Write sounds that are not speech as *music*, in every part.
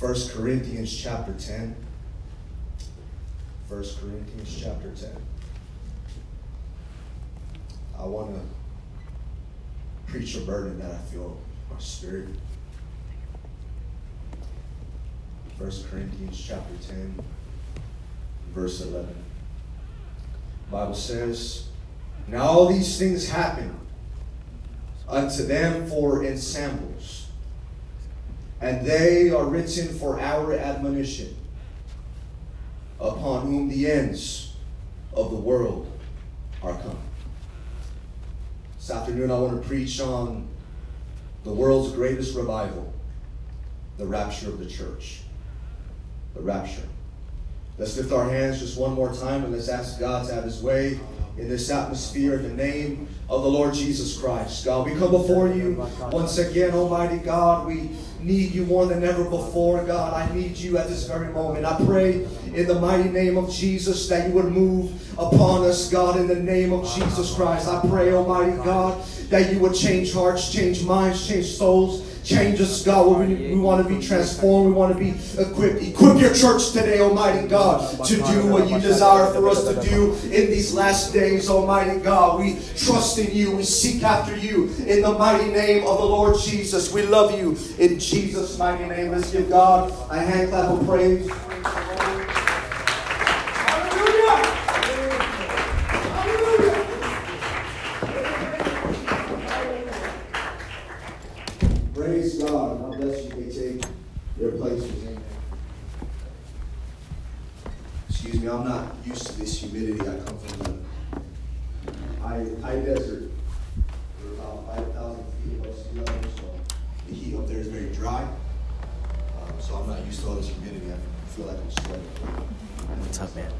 1 Corinthians chapter 10. 1 Corinthians chapter 10. I want to preach a burden that I feel my spirit. 1 Corinthians chapter 10, verse 11. The Bible says, Now all these things happen unto them for ensamples, and they are written for our admonition, upon whom the ends of the world are come. This afternoon, I want to preach on the world's greatest revival, the rapture of the church. The rapture. Let's lift our hands just one more time and let's ask God to have His way in this atmosphere in the name of the Lord Jesus Christ. God, we come before you once again, Almighty God. We need you more than ever before, God. I need you at this very moment. I pray in the mighty name of Jesus that you would move upon us, God, in the name of Jesus Christ. I pray, Almighty God, that you would change hearts, change minds, change souls. Change us, God. We, we want to be transformed. We want to be equipped. Equip your church today, Almighty God, to do what you desire for us to do in these last days, Almighty God. We trust in you. We seek after you in the mighty name of the Lord Jesus. We love you in Jesus' mighty name. Let's give God a hand clap of praise. Praise God. God bless you. May take your places. Amen. Excuse me, I'm not used to this humidity. I come from the high, high desert. We're about 5,000 feet above sea level, so the heat up there is very dry. Um, so I'm not used to all this humidity. I feel like I'm sweating. What's up, man?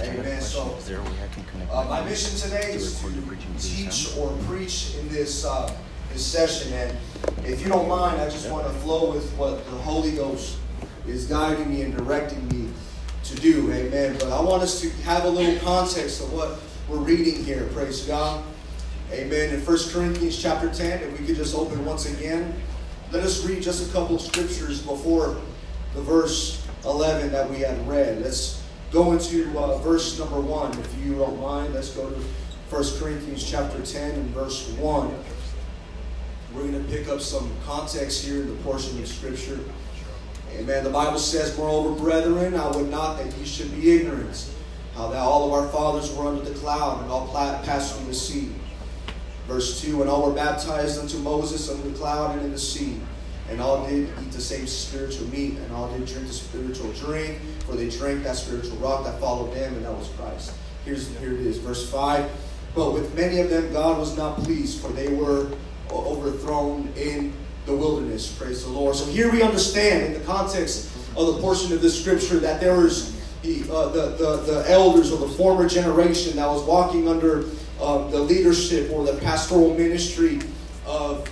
Amen. So, Is there a way I can connect? uh, my mission today to is record to the preaching through teach or preach in this uh, this session, and if you don't mind, I just want to flow with what the Holy Ghost is guiding me and directing me to do. Amen. But I want us to have a little context of what we're reading here. Praise God. Amen. In 1 Corinthians chapter 10, if we could just open once again, let us read just a couple of scriptures before the verse 11 that we had read. Let's go into uh, verse number 1, if you don't mind. Let's go to 1 Corinthians chapter 10 and verse 1. We're going to pick up some context here in the portion of Scripture. Amen. The Bible says, Moreover, brethren, I would not that ye should be ignorant, how that all of our fathers were under the cloud, and all passed through the sea. Verse 2 And all were baptized unto Moses under the cloud and in the sea. And all did eat the same spiritual meat, and all did drink the spiritual drink, for they drank that spiritual rock that followed them, and that was Christ. Here's, here it is, verse 5. But with many of them God was not pleased, for they were overthrown in the wilderness. Praise the Lord. So here we understand in the context of the portion of this scripture that there was the, uh, the, the, the elders of the former generation that was walking under uh, the leadership or the pastoral ministry of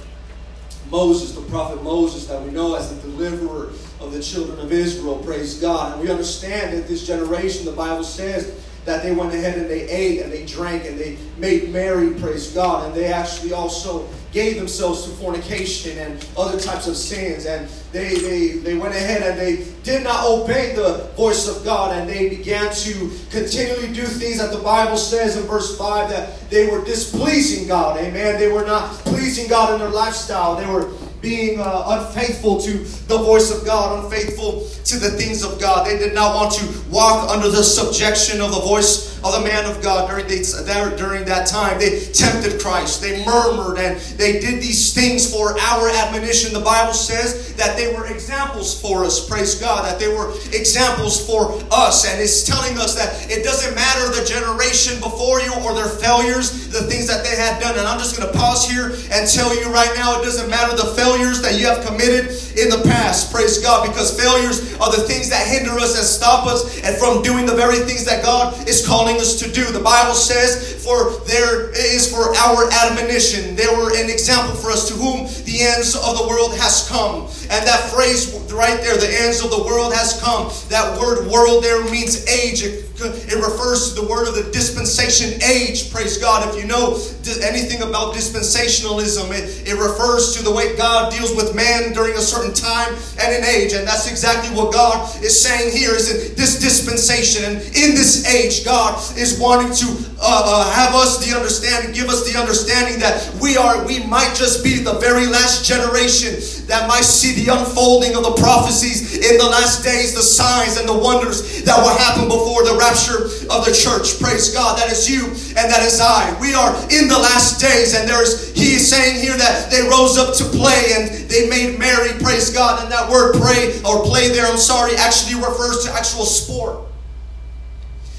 Moses, the prophet Moses, that we know as the deliverer of the children of Israel. Praise God. And we understand that this generation, the Bible says, that they went ahead and they ate and they drank and they made merry, praise God. And they actually also gave themselves to fornication and other types of sins. And they, they, they went ahead and they did not obey the voice of God. And they began to continually do things that the Bible says in verse 5 that they were displeasing God. Amen. They were not pleasing God in their lifestyle. They were being uh, unfaithful to the voice of God, unfaithful to the things of God. They did not want to walk under the subjection of the voice of the man of God during, the, during that time. They tempted Christ, they murmured, and they did these things for our admonition. The Bible says that they were examples for us, praise God, that they were examples for us. And it's telling us that it doesn't matter the generation before you or their failures, the things that they had done. And I'm just going to pause here and tell you right now it doesn't matter the failures that you have committed in the past, praise God, because failures are the things that hinder us and stop us and from doing the very things that God is calling us to do. The Bible says, for there is for our admonition. They were an example for us to whom the ends of the world has come. And that phrase right there, the ends of the world has come, that word world there means age. It refers to the word of the dispensation age. Praise God. If you know anything about dispensationalism, it, it refers to the way God deals with man during a certain time and an age. And that's exactly what God is saying here is in this dispensation. And in this age, God is wanting to uh, uh, have us the understanding, give us the understanding that we are, we might just be the very last generation that might see the unfolding of the prophecies in the last days, the signs and the wonders that will happen before the rapture of the church. Praise God. That is you and that is I. We are in the last days, and there's he is saying here that they rose up to play and they made merry. Praise God. And that word pray or play there, I'm sorry, actually refers to actual sport.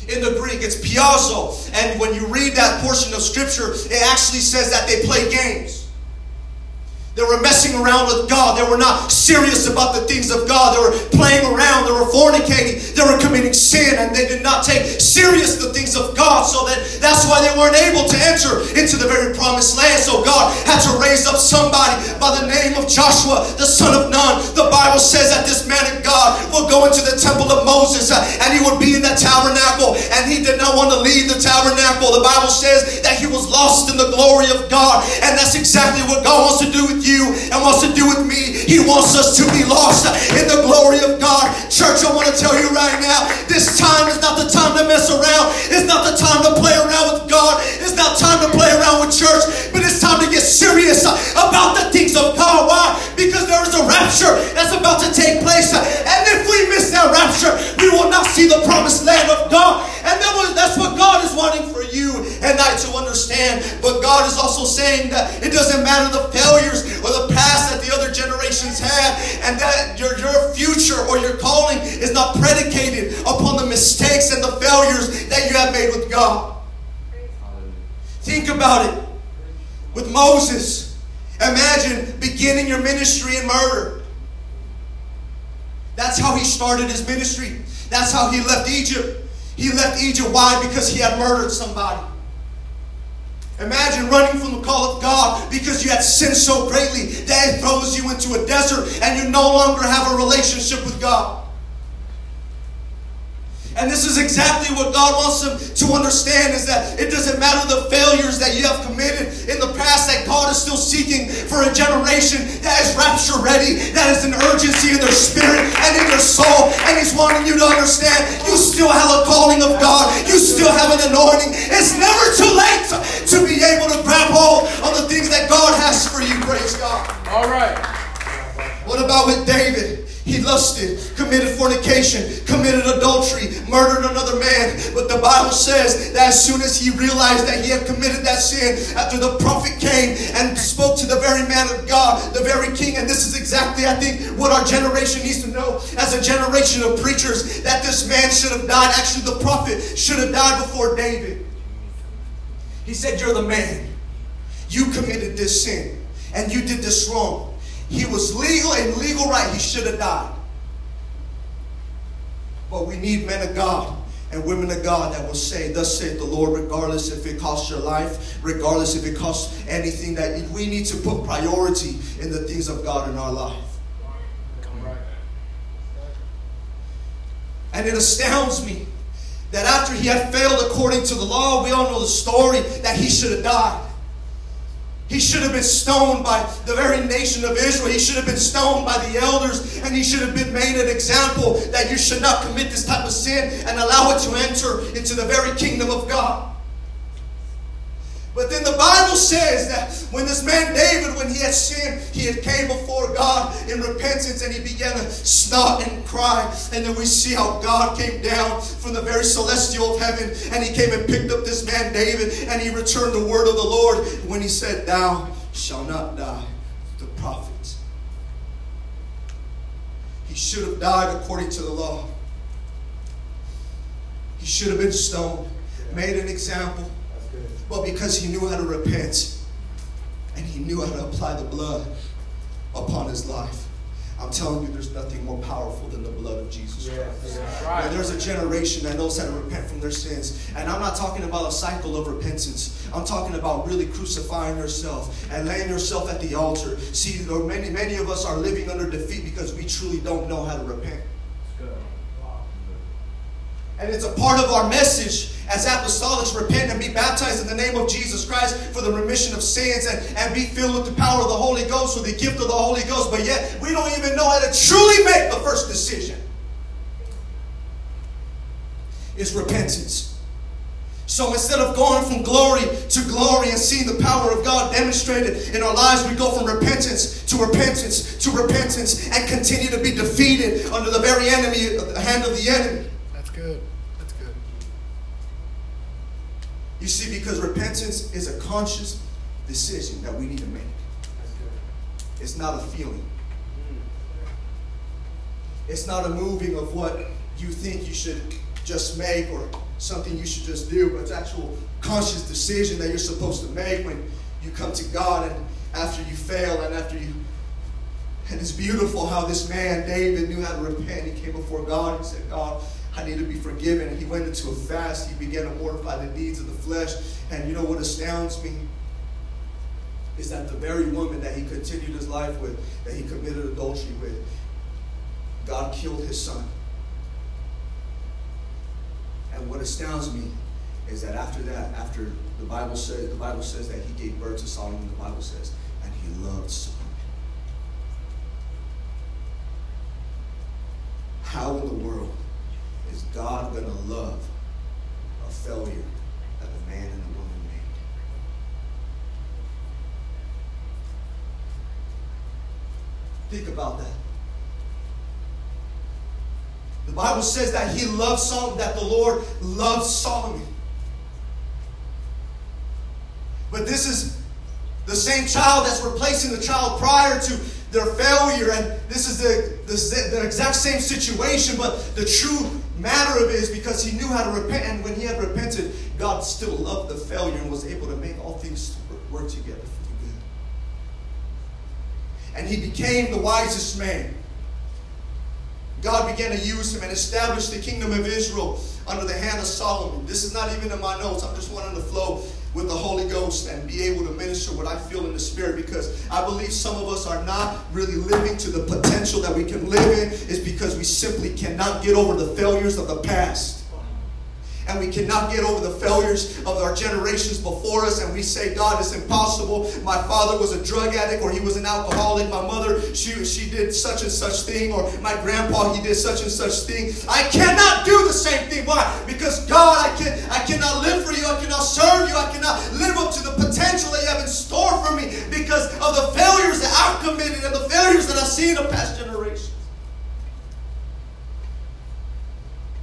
In the Greek, it's paizo. And when you read that portion of scripture, it actually says that they play games. They were messing around with God. They were not serious about the things of God. They were playing around. They were fornicating. They were committing sin and they did not take serious the things of God. So that that's why they weren't able to enter into the very promised land. So God had to raise up somebody by the name of Joshua, the son of Nun. The Bible says that this man of God will go into the temple of Moses uh, and he would be in the tabernacle and he did not want to leave the tabernacle. The Bible says that he was lost in the glory of God. And that's exactly what God wants to do with you you and wants to do with me. He wants us to be lost in the glory of God. Church, I want to tell you right now, this time is not the time to mess around. It's not the time to play around with God. It's not time to play around with church, but it's time to get serious about the things of God. Why? Because there is a rapture that's about to take place. And if we miss that rapture, we will not to understand. But God is also saying that it doesn't matter the failures or the past that the other generations had, and that your, your future or your calling is not predicated upon the mistakes and the failures that you have made with God. Think about it. With Moses, imagine beginning your ministry in murder. That's how he started his ministry. That's how he left Egypt. He left Egypt. Why? Because he had murdered somebody. Imagine running from the call of God because you had sinned so greatly that it throws you into a desert and you no longer have a relationship with God. And this is exactly what God wants them to understand is that it doesn't matter the failures that you have committed in the past, that God is still seeking for a generation that is rapture ready, that is an urgency in their spirit and in their soul. And He's wanting you to understand you still have a calling of God, you still have an anointing. It's never too late to be able to grab hold of the things that God has for you. Praise God. All right. What about with David? He lusted, committed fornication, committed adultery, murdered another man. But the Bible says that as soon as he realized that he had committed that sin, after the prophet came and spoke to the very man of God, the very king, and this is exactly, I think, what our generation needs to know as a generation of preachers that this man should have died. Actually, the prophet should have died before David. He said, You're the man. You committed this sin and you did this wrong. He was legal and legal right. He should have died. But we need men of God and women of God that will say, Thus saith the Lord, regardless if it costs your life, regardless if it costs anything, that we need to put priority in the things of God in our life. And it astounds me that after he had failed according to the law, we all know the story, that he should have died. He should have been stoned by the very nation of Israel. He should have been stoned by the elders, and he should have been made an example that you should not commit this type of sin and allow it to enter into the very kingdom of God. But then the Bible says that when this man David, when he had sinned, he had came before God in repentance and he began to snot and cry. And then we see how God came down from the very celestial of heaven and he came and picked up this man David and he returned the word of the Lord when he said, Thou shalt not die, the prophet. He should have died according to the law. He should have been stoned, made an example well, because he knew how to repent and he knew how to apply the blood upon his life. I'm telling you, there's nothing more powerful than the blood of Jesus Christ. Right. There's a generation that knows how to repent from their sins. And I'm not talking about a cycle of repentance. I'm talking about really crucifying yourself and laying yourself at the altar. See, many, many of us are living under defeat because we truly don't know how to repent. And it's a part of our message as apostolics repent and be baptized in the name of Jesus Christ for the remission of sins and, and be filled with the power of the Holy Ghost, with the gift of the Holy Ghost. But yet, we don't even know how to truly make the first decision. It's repentance. So instead of going from glory to glory and seeing the power of God demonstrated in our lives, we go from repentance to repentance to repentance and continue to be defeated under the very enemy, the hand of the enemy. That's good. That's good. You see, because repentance is a conscious decision that we need to make. It's not a feeling. It's not a moving of what you think you should just make or something you should just do, but it's actual conscious decision that you're supposed to make when you come to God and after you fail and after you. And it's beautiful how this man, David, knew how to repent. He came before God and said, God, I need to be forgiven. And he went into a fast. He began to mortify the deeds of the flesh. And you know what astounds me? Is that the very woman that he continued his life with, that he committed adultery with, God killed his son. And what astounds me is that after that, after the Bible says the Bible says that he gave birth to Solomon, the Bible says, and he loved Solomon. How in the God gonna love a failure that a man and a woman made? Think about that. The Bible says that he loved Solomon, that the Lord loved Solomon. But this is the same child that's replacing the child prior to their failure, and this is the, the, the exact same situation, but the true matter of it is because he knew how to repent, and when he had repented, God still loved the failure and was able to make all things work together for the good. And he became the wisest man. God began to use him and establish the kingdom of Israel under the hand of Solomon. This is not even in my notes. I'm just wanting to flow with the Holy Ghost and be able to minister what I feel in the Spirit because I believe some of us are not really living to the potential that we can live in is because we simply cannot get over the failures of the past and we cannot get over the failures of our generations before us. And we say god it's impossible. My father was a drug addict or he was an alcoholic. My mother she, she did such and such thing or my grandpa he did such and such thing. I cannot do the same thing. Why? Because god i can i cannot live for you. I cannot serve you. I cannot live up to the potential that you have in store for me because of the failures that i've committed and the failures that i've seen in the past generations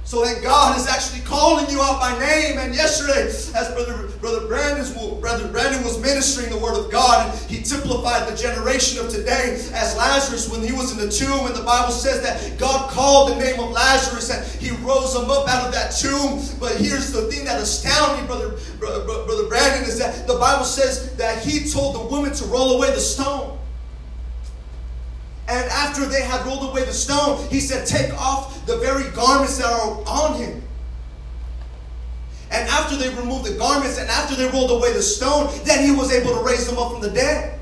So that God is actually calling you out by name. And yesterday, as Brother, Brother, Brandon's, Brother Brandon was ministering the Word of God, and he typified the generation of today as Lazarus when he was in the tomb. And the Bible says that God called the name of Lazarus and he rose him up out of that tomb. But here's the thing that astounded me, Brother, Brother, Brother Brandon, is that the Bible says that he told the woman to roll away the stone. And after they had rolled away the stone, he said, Take off the very garments that are on him. And after they removed the garments and after they rolled away the stone, then he was able to raise them up from the dead.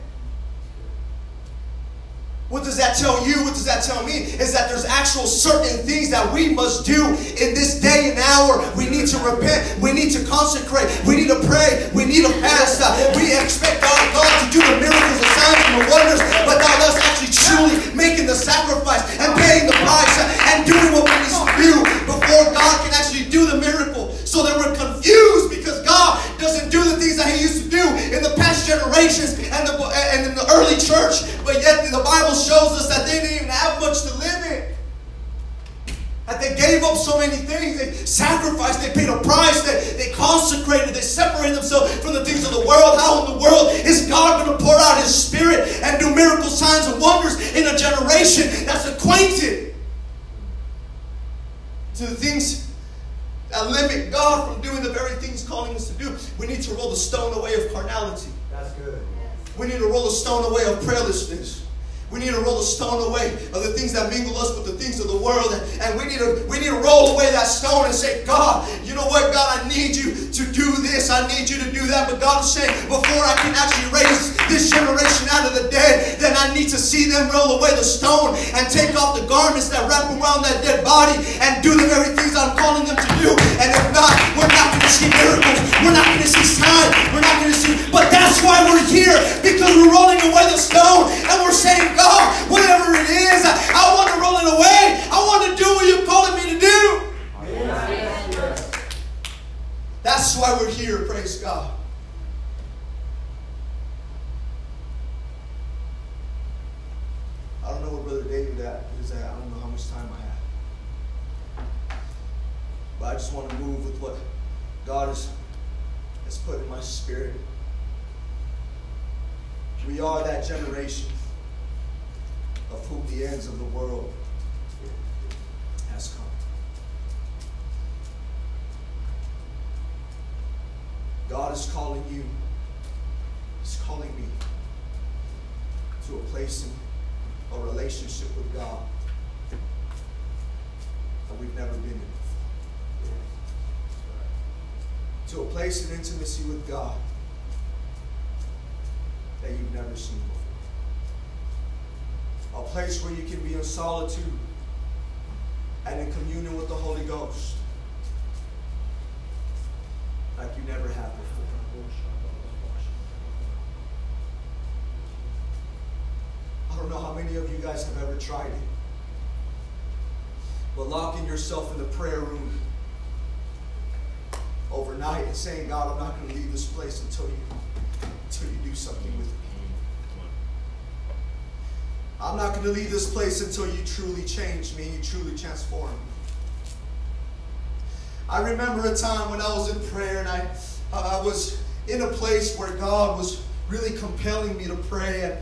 What does that tell you? What does that tell me? Is that there's actual certain things that we must do in this day and hour. We need to repent. We need to consecrate. We need to pray. We need to fast. We expect God, God to do the miracles, the signs, and the wonders, but us actually truly making the sacrifice and paying the price and doing what we need to do before God can actually do the miracle. So that we're confused because God doesn't do the things that He used to do in the past generations and, the, and in the early church, but yet the Bible shows us that they didn't even have much to live in. That they gave up so many things. They sacrificed, they paid a price, they, they consecrated, they separated themselves from the things of the world. How in the world is God going to pour out His Spirit and do miracle signs and wonders in a generation that's acquainted to the things that limit God from doing the very things calling us to do? We need to roll the stone away of carnality. That's good. We need to roll the stone away of prayerlessness. We need to roll the stone away of the things that mingle us with the things of the world. And we need to we need to roll away that stone and say, God, you know what, God, I need you to do this. I need you to do that. But God is saying, before I can actually raise this generation out of the dead, then I need to see them roll away the stone and take off the garments that wrap around that dead body and do the very things I'm calling them to do. And if not, we're not going to see miracles. We're not going to see signs. We're not going to see. But that's why we're here because we're rolling away the stone and we're saying, God, whatever it is, I, I want to roll it away. I want to do what you're calling me to do. That's why we're here, praise God. I don't know where Brother David at is at. I don't know how much time I have. But I just want to move with what God has, has put in my spirit. We are that generation of whom the ends of the world has come. God is calling you, He's calling me to a place in a relationship with God that we've never been in before. To a place of intimacy with God that you've never seen before. A place where you can be in solitude and in communion with the Holy Ghost like you never have before. I don't know how many of you guys have ever tried it, but locking yourself in the prayer room overnight and saying, God, I'm not going to leave this place until you until you do something with me. I'm not going to leave this place until you truly change me, and you truly transform me. I remember a time when I was in prayer and I, I was in a place where God was really compelling me to pray. And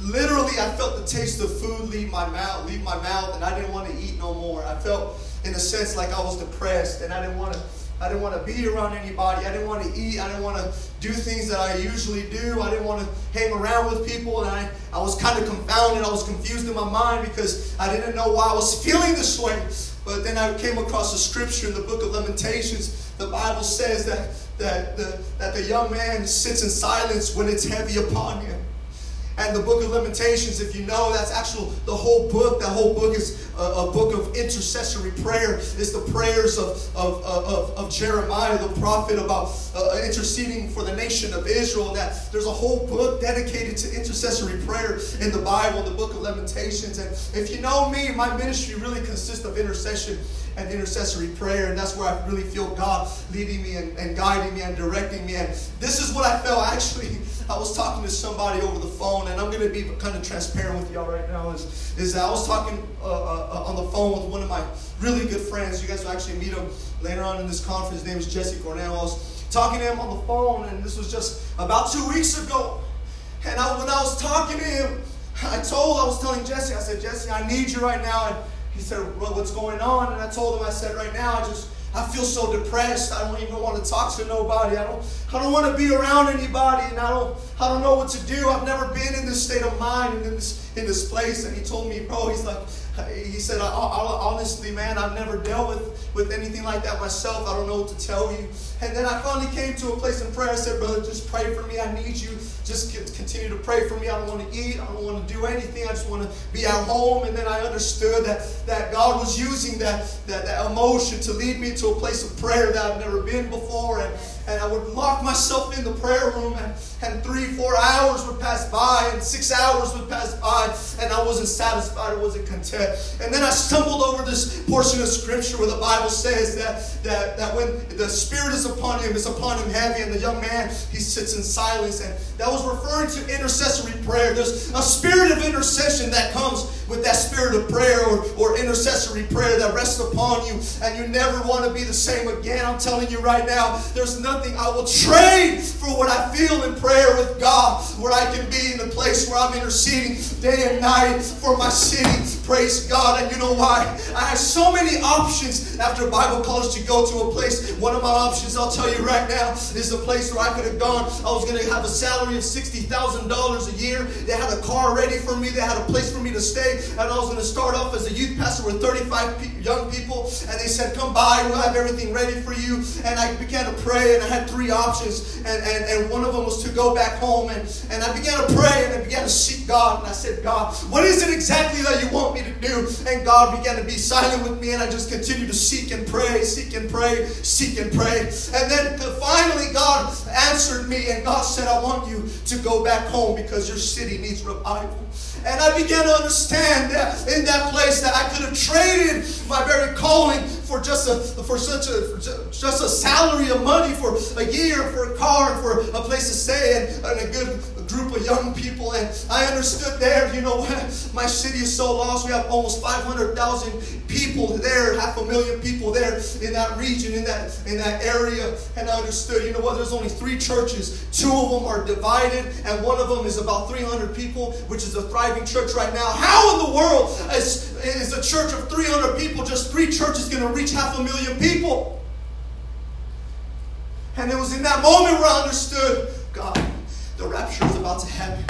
literally, I felt the taste of food leave my mouth, leave my mouth, and I didn't want to eat no more. I felt, in a sense, like I was depressed, and I didn't want to. I didn't want to be around anybody. I didn't want to eat. I didn't want to do things that I usually do. I didn't want to hang around with people. And I, I was kind of confounded. I was confused in my mind because I didn't know why I was feeling this way. But then I came across a scripture in the book of Lamentations. The Bible says that, that, the, that the young man sits in silence when it's heavy upon him. And the book of Lamentations, if you know, that's actual the whole book. That whole book is a, a book of intercessory prayer. It's the prayers of, of, of, of Jeremiah, the prophet, about uh, interceding for the nation of Israel. That there's a whole book dedicated to intercessory prayer in the Bible, the book of Lamentations. And if you know me, my ministry really consists of intercession and intercessory prayer. And that's where I really feel God leading me and, and guiding me and directing me. And this is what I felt *laughs* actually. I was talking to somebody over the phone, and I'm going to be kind of transparent with y'all right now. Is, is that I was talking uh, uh, on the phone with one of my really good friends. You guys will actually meet him later on in this conference. His name is Jesse Cornell. I was talking to him on the phone, and this was just about two weeks ago. And I, when I was talking to him, I told, I was telling Jesse, I said, Jesse, I need you right now. And he said, well, what's going on? And I told him, I said, right now, I just, I feel so depressed. I don't even want to talk to nobody. I don't, I don't want to be around anybody, and I don't, I don't know what to do. I've never been in this state of mind and in this, in this place. And he told me, bro, he's like, he said, I, I, honestly, man, I've never dealt with, with anything like that myself. I don't know what to tell you. And then I finally came to a place in prayer. I said, brother, just pray for me. I need you. Just continue to pray for me. I don't want to eat. I don't want to do anything. I just want to be at home. And then I understood that, that God was using that, that, that emotion to lead me to a place of prayer that I've never been before. And, and I would lock myself in the prayer room, and, and three, four hours would pass by, and six hours would pass by, and I wasn't satisfied, I wasn't content. And then I stumbled over this portion of scripture where the Bible says that, that, that when the Spirit is upon him, it's upon him heavy, and the young man, he sits in silence. And that was referring to intercessory prayer. There's a spirit of intercession that comes with that spirit of prayer or, or intercessory prayer that rests upon you, and you never want to be the same again. I'm telling you right now, there's nothing I will trade for what I feel in prayer with God, where I can be in the place where I'm interceding day and night for my city, Praise God. And you know why? I had so many options after Bible college to go to a place. One of my options, I'll tell you right now, is a place where I could have gone. I was going to have a salary of $60,000 a year. They had a car ready for me. They had a place for me to stay. And I was going to start off as a youth pastor with 35 pe- young people. And they said, come by. We'll have everything ready for you. And I began to pray. And I had three options. And, and, and one of them was to go back home. And, and I began to pray. And I began to seek God. And I said, God, what is it exactly that you want me to do? And God began to be silent with me. And I just continued to seek and pray, seek and pray, seek and pray. And then finally, God answered me. And God said, I want you to go back home because your city needs revival. And I began to understand that in that place that I could have traded my very calling for just a for such a for just a salary of money for a year, for a car, for a place to stay, and, and a good group of young people. And I understood there, you know? *laughs* My city is so lost. We have almost 500,000 people there, half a million people there in that region, in that in that area. And I understood, you know what? There's only three churches. Two of them are divided, and one of them is about 300 people, which is a thriving church right now. How in the world is, is a church of 300 people, just three churches, going to reach half a million people? And it was in that moment where I understood, God, the rapture is about to happen.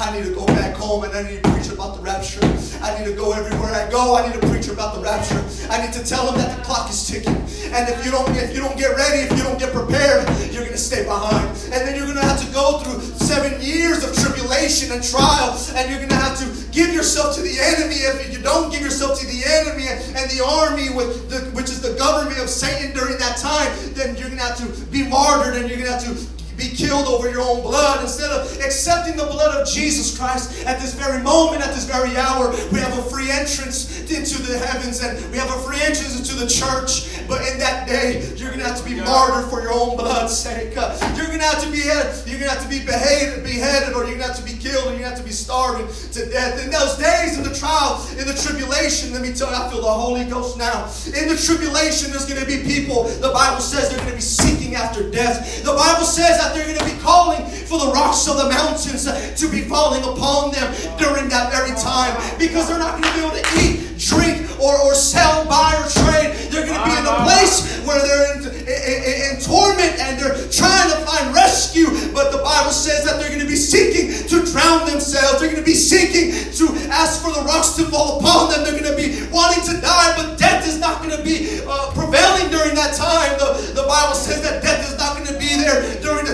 I need to go back home and I need to preach about the rapture. I need to go everywhere I go. I need to preach about the rapture. I need to tell them that the clock is ticking. And if you don't, if you don't get ready, if you don't get prepared, you're going to stay behind. And then you're going to have to go through seven years of tribulation and trial. And you're going to have to give yourself to the enemy. If you don't give yourself to the enemy and the army, with the, which is the government of Satan during that time, then you're going to have to be martyred and you're going to have to be killed over your own blood instead of accepting the blood of Jesus Christ at this very moment, at this very hour. We have a free entrance into the heavens and we have a free entrance into the church. But in that day, you're gonna have to be martyred for your own blood's sake. Uh, you're gonna have to be you're gonna have to be beheaded, beheaded, or you're gonna have to be killed, or you're gonna have to be starving to death. In those days of the trial, in the tribulation, let me tell you, I feel the Holy Ghost now. In the tribulation, there's gonna be people. The Bible says they're gonna be seeking after death. The Bible says that they're going to be calling for the rocks of the mountains to be falling upon them during that very time because they're not going to be able to eat, drink, or, or sell, buy, or trade. They're going to be in a place where they're in, in, in torment and they're trying to find rescue. But the Bible says that they're going to be seeking to drown themselves. They're going to be seeking to ask for the rocks to fall upon them. They're going to be wanting to die, but death is not going to be uh, prevailing during that time. The, the Bible says that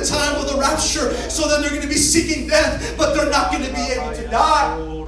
time of the rapture. So then they're going to be seeking death, but they're not going to be able to die.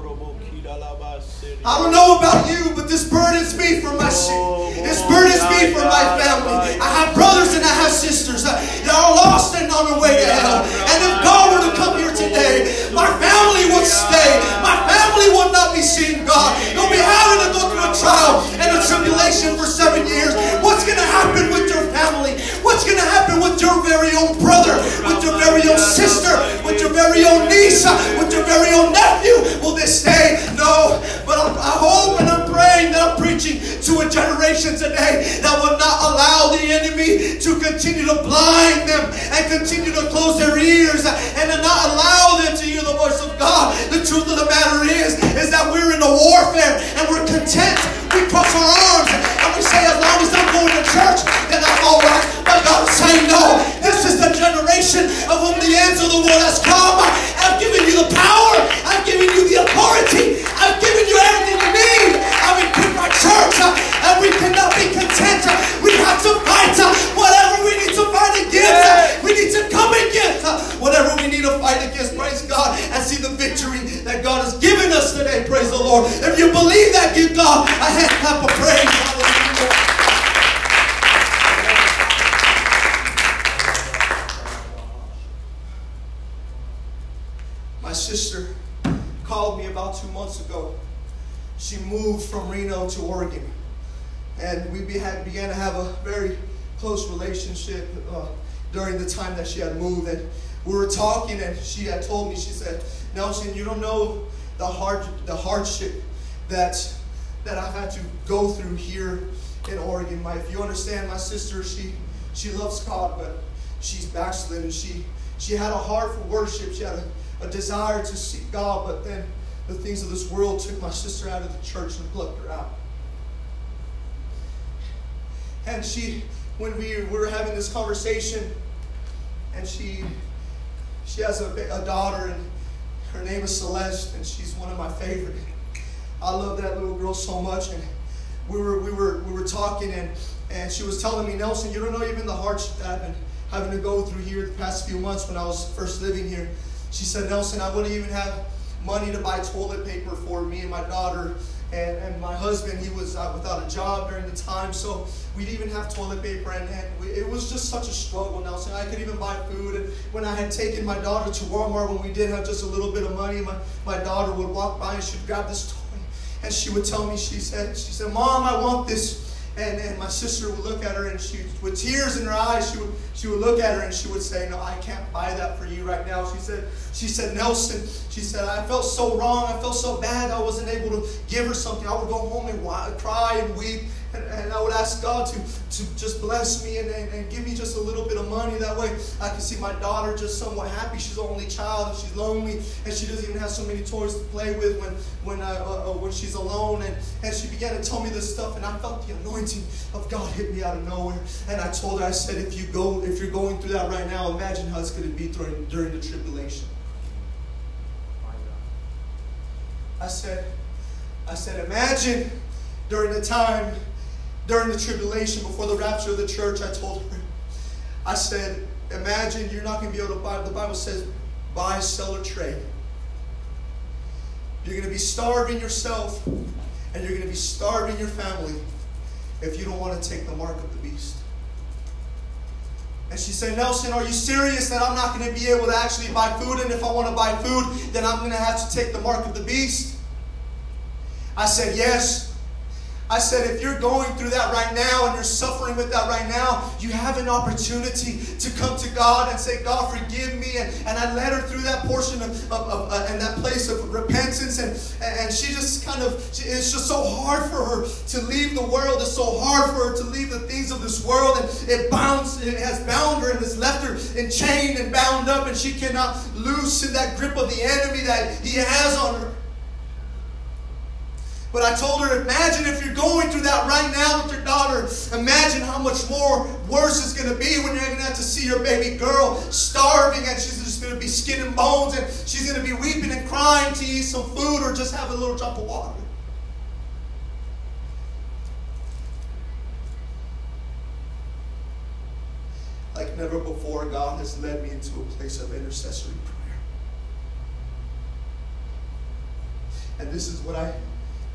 I don't know about you, but this burdens me for my city. This burdens me for my family. I have brothers and I have sisters that are lost and on their way to hell. And if God were to come here today, my family would stay. My family would not be seeing God. They'll be having to go through a trial and a tribulation for seven years. What's going to happen with your family? What's going to happen with your very own brother, with your very own sister, with your very own niece, with your very own nephew? Will they stay? No. But I'm, I hope and I'm praying that I'm preaching to a generation today that will not allow the enemy to continue to blind them and continue to close their ears and to not allow them to hear the voice of God. The truth of the matter is, is that we're in a warfare and we're content. We cross our arms and we say, as long as I'm going to church, then I'm all right. But God's saying, no, this is the generation of whom the ends of the world has come. I've given you the power. I've given you the authority. I've given you everything you need. I've equipped my church, uh, and we cannot be content. Uh, we have to fight uh, whatever we need to fight against. We need to come against whatever we need to fight against. Praise God and see the victory that God has given us today. Praise the Lord. If you believe that, give God a hand clap of praise. Hallelujah. My sister called me about two months ago. She to Oregon. And we began to have a very close relationship uh, during the time that she had moved. And we were talking, and she had told me, she said, Nelson, you don't know the hard the hardship that that I've had to go through here in Oregon. My, if you understand, my sister, she she loves God, but she's backslidden. She she had a heart for worship. She had a, a desire to seek God, but then the things of this world took my sister out of the church and plucked her out. And she, when we were having this conversation, and she, she has a, a daughter, and her name is Celeste, and she's one of my favorite. I love that little girl so much, and we were we were we were talking, and and she was telling me, Nelson, you don't know even the hardship that I've been having to go through here the past few months when I was first living here. She said, Nelson, I wouldn't even have money to buy toilet paper for me and my daughter and, and my husband, he was uh, without a job during the time, so we didn't even have toilet paper, and, and we, it was just such a struggle, Nelson. I could even buy food, and when I had taken my daughter to Walmart, when we did have just a little bit of money, my, my daughter would walk by and she'd grab this toy, and she would tell me, she said, she said, Mom, I want this. And, and my sister would look at her and she, with tears in her eyes, she would, she would look at her and she would say, No, I can't buy that for you right now. She said, she said, Nelson, she said, I felt so wrong. I felt so bad. I wasn't able to give her something. I would go home and cry and weep and, I would ask God to, to just bless me and, and, and, give me just a little bit of money. That way I can see my daughter just somewhat happy. She's the only child and she's lonely and she doesn't even have so many toys to play with when, when, uh, uh, uh, when she's alone. And, and she began to tell me this stuff and I felt the anointing of God hit me out of nowhere. And I told her, I said, if you go, if you're going through that right now, imagine how it's going to be during, during the tribulation. I said, I said, imagine during the time during the tribulation, before the rapture of the church, I told her, I said, imagine you're not going to be able to buy, the Bible says, buy, sell, or trade. You're going to be starving yourself, and you're going to be starving your family if you don't want to take the mark of the beast. And she said, Nelson, are you serious that I'm not going to be able to actually buy food? And if I want to buy food, then I'm going to have to take the mark of the beast? I said, Yes. I said, if you're going through that right now and you're suffering with that right now, you have an opportunity to come to God and say, God, forgive me. And, and I led her through that portion of, of, of uh, and that place of repentance. And, and she just kind of, it's just so hard for her to leave the world. It's so hard for her to leave the things of this world. And it bounds, it has bound her and has left her enchained and bound up. And she cannot loosen that grip of the enemy that he has on her. But I told her, imagine if you're going through that right now with your daughter. Imagine how much more worse it's going to be when you're going to have to see your baby girl starving and she's just going to be skin and bones and she's going to be weeping and crying to eat some food or just have a little drop of water. Like never before, God has led me into a place of intercessory prayer. And this is what I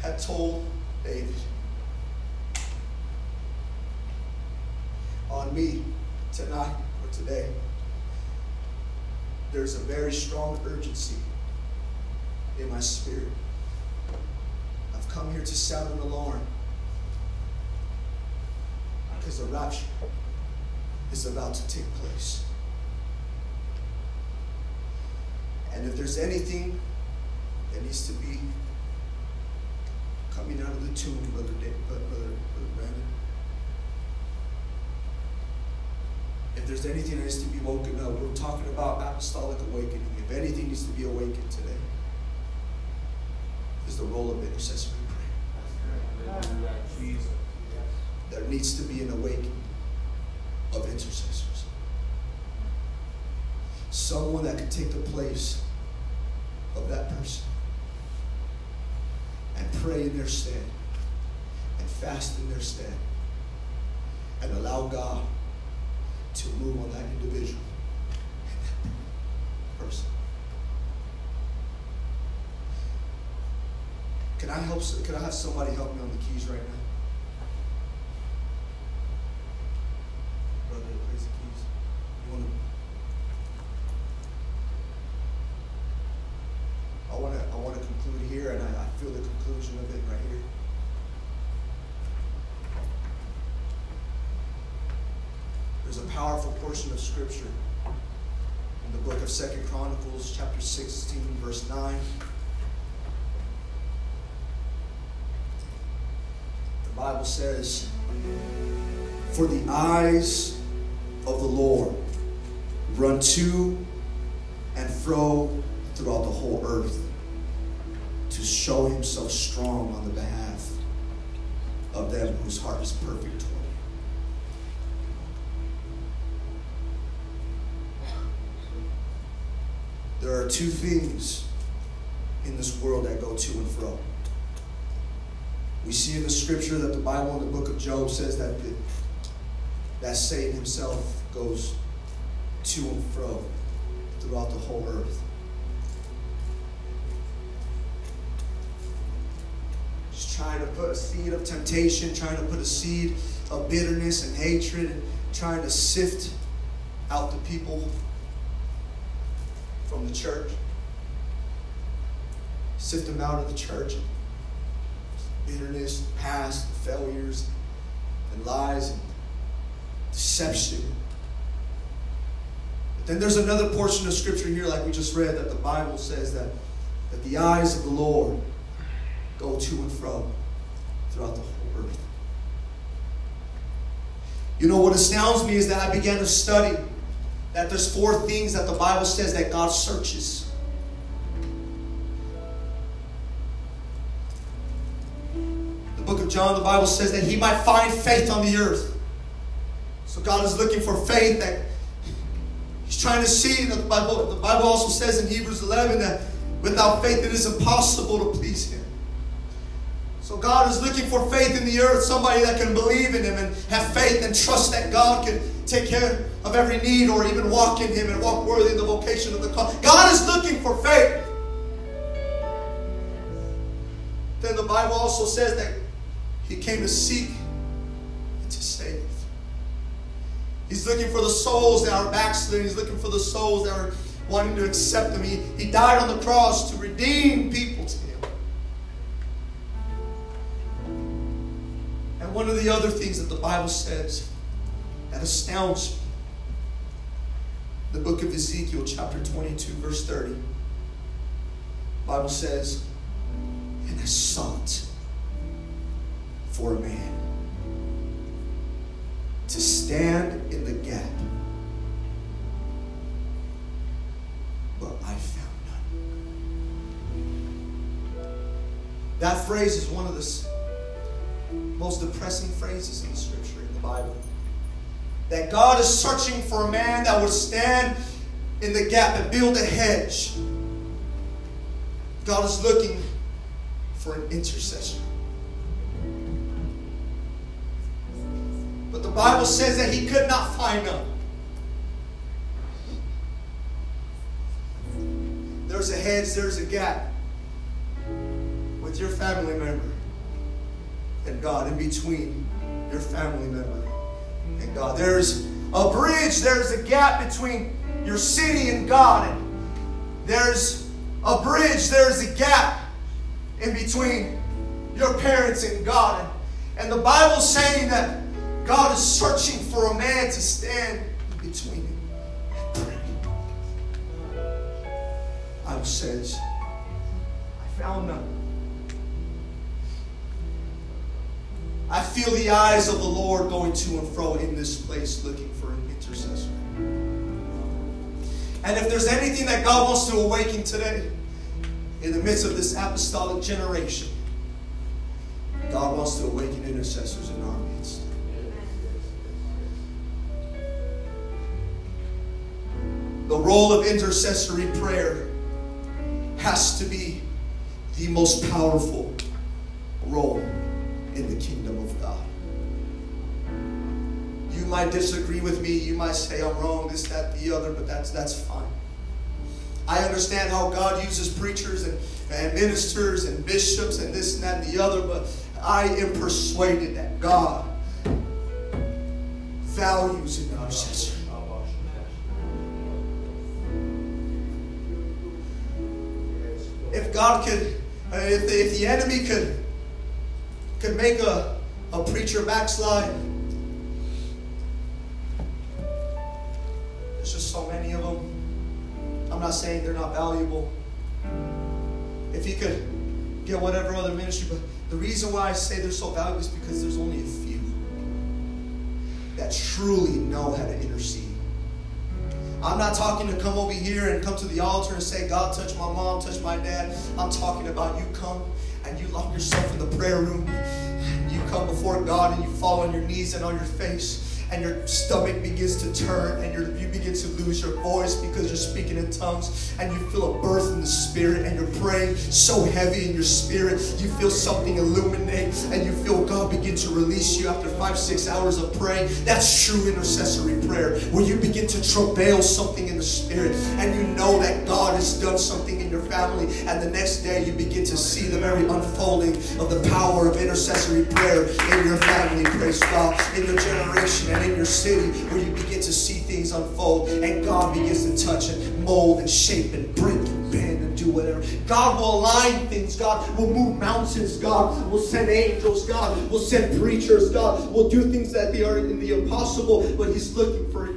had told David. On me tonight or today, there's a very strong urgency in my spirit. I've come here to sound an alarm because the rapture is about to take place. And if there's anything that needs to be coming out of the tomb, Brother, Dave, uh, Brother, Brother Brandon. If there's anything that needs to be woken up, we're talking about apostolic awakening. If anything needs to be awakened today, is the role of intercessory prayer. There needs to be an awakening of intercessors. Someone that can take the place of that person and pray in their stead and fast in their stead and allow God to move on that individual and that person. Can I help? Can I have somebody help me on the keys right now? Brother, plays the keys. You want to? I want to I want to conclude here, and I, I feel the conclusion of it right here. There's a powerful portion of Scripture in the book of Second Chronicles, chapter 16, verse 9. The Bible says, For the eyes of the Lord run to and fro throughout the whole earth to show himself strong on the behalf of them whose heart is perfect There are two things in this world that go to and fro. We see in the scripture that the Bible in the book of Job says that the, that Satan himself goes to and fro throughout the whole earth. Just trying to put a seed of temptation, trying to put a seed of bitterness and hatred, trying to sift out the people from the church. Sift them out of the church. Bitterness, past failures, and lies and deception. But then there's another portion of scripture here, like we just read, that the Bible says that, that the eyes of the Lord go to and fro throughout the whole earth. You know what astounds me is that I began to study that there's four things that the Bible says that God searches. The book of John, the Bible says that he might find faith on the earth. So God is looking for faith that He's trying to see the Bible, the Bible also says in Hebrews 11 that without faith it is impossible to please Him. So God is looking for faith in the earth, somebody that can believe in Him and have faith and trust that God can take care of every need or even walk in Him and walk worthy in the vocation of the call. God is looking for faith. Then the Bible also says that He came to seek and to save. He's looking for the souls that are backsliding. He's looking for the souls that are wanting to accept Him. He, he died on the cross to redeem people to Him. And one of the other things that the Bible says that astounds me the book of Ezekiel, chapter 22, verse 30. The Bible says, And I sought for a man to stand in the gap. But I found none. That phrase is one of the most depressing phrases in the scripture, in the Bible. That God is searching for a man that would stand in the gap and build a hedge. God is looking for an intercessor. But the Bible says that he could not find none. There's a hedge, there's a gap with your family member and God, in between your family member God. There's a bridge, there's a gap between your city and God. And there's a bridge, there's a gap in between your parents and God. And the Bible's saying that God is searching for a man to stand between him and. Bible says, I found none. I feel the eyes of the Lord going to and fro in this place looking for an intercessor. And if there's anything that God wants to awaken today, in the midst of this apostolic generation, God wants to awaken intercessors in our midst. The role of intercessory prayer has to be the most powerful role in the kingdom of God. You might disagree with me, you might say I'm wrong, this, that, the other, but that's that's fine. I understand how God uses preachers and, and ministers and bishops and this and that and the other, but I am persuaded that God values an intercessor. If God could, if the, if the enemy could, could make a, a preacher backslide, there's just so many of them. I'm not saying they're not valuable. If he could get whatever other ministry, but the reason why I say they're so valuable is because there's only a few that truly know how to intercede. I'm not talking to come over here and come to the altar and say, God, touch my mom, touch my dad. I'm talking about you come and you lock yourself in the prayer room. and You come before God and you fall on your knees and on your face and your stomach begins to turn and you begin to lose your voice because you're speaking in tongues and you feel a birth in the spirit and you're praying so heavy in your spirit you feel something illuminate and you feel god begin to release you after five six hours of praying that's true intercessory prayer where you begin to travail something in the spirit and you know that god has done something family and the next day you begin to see the very unfolding of the power of intercessory prayer in your family praise god in your generation and in your city where you begin to see things unfold and God begins to touch and mold and shape and break and bend and do whatever. God will align things. God will move mountains. God will send angels. God will send preachers. God will do things that they are in the impossible. But He's looking for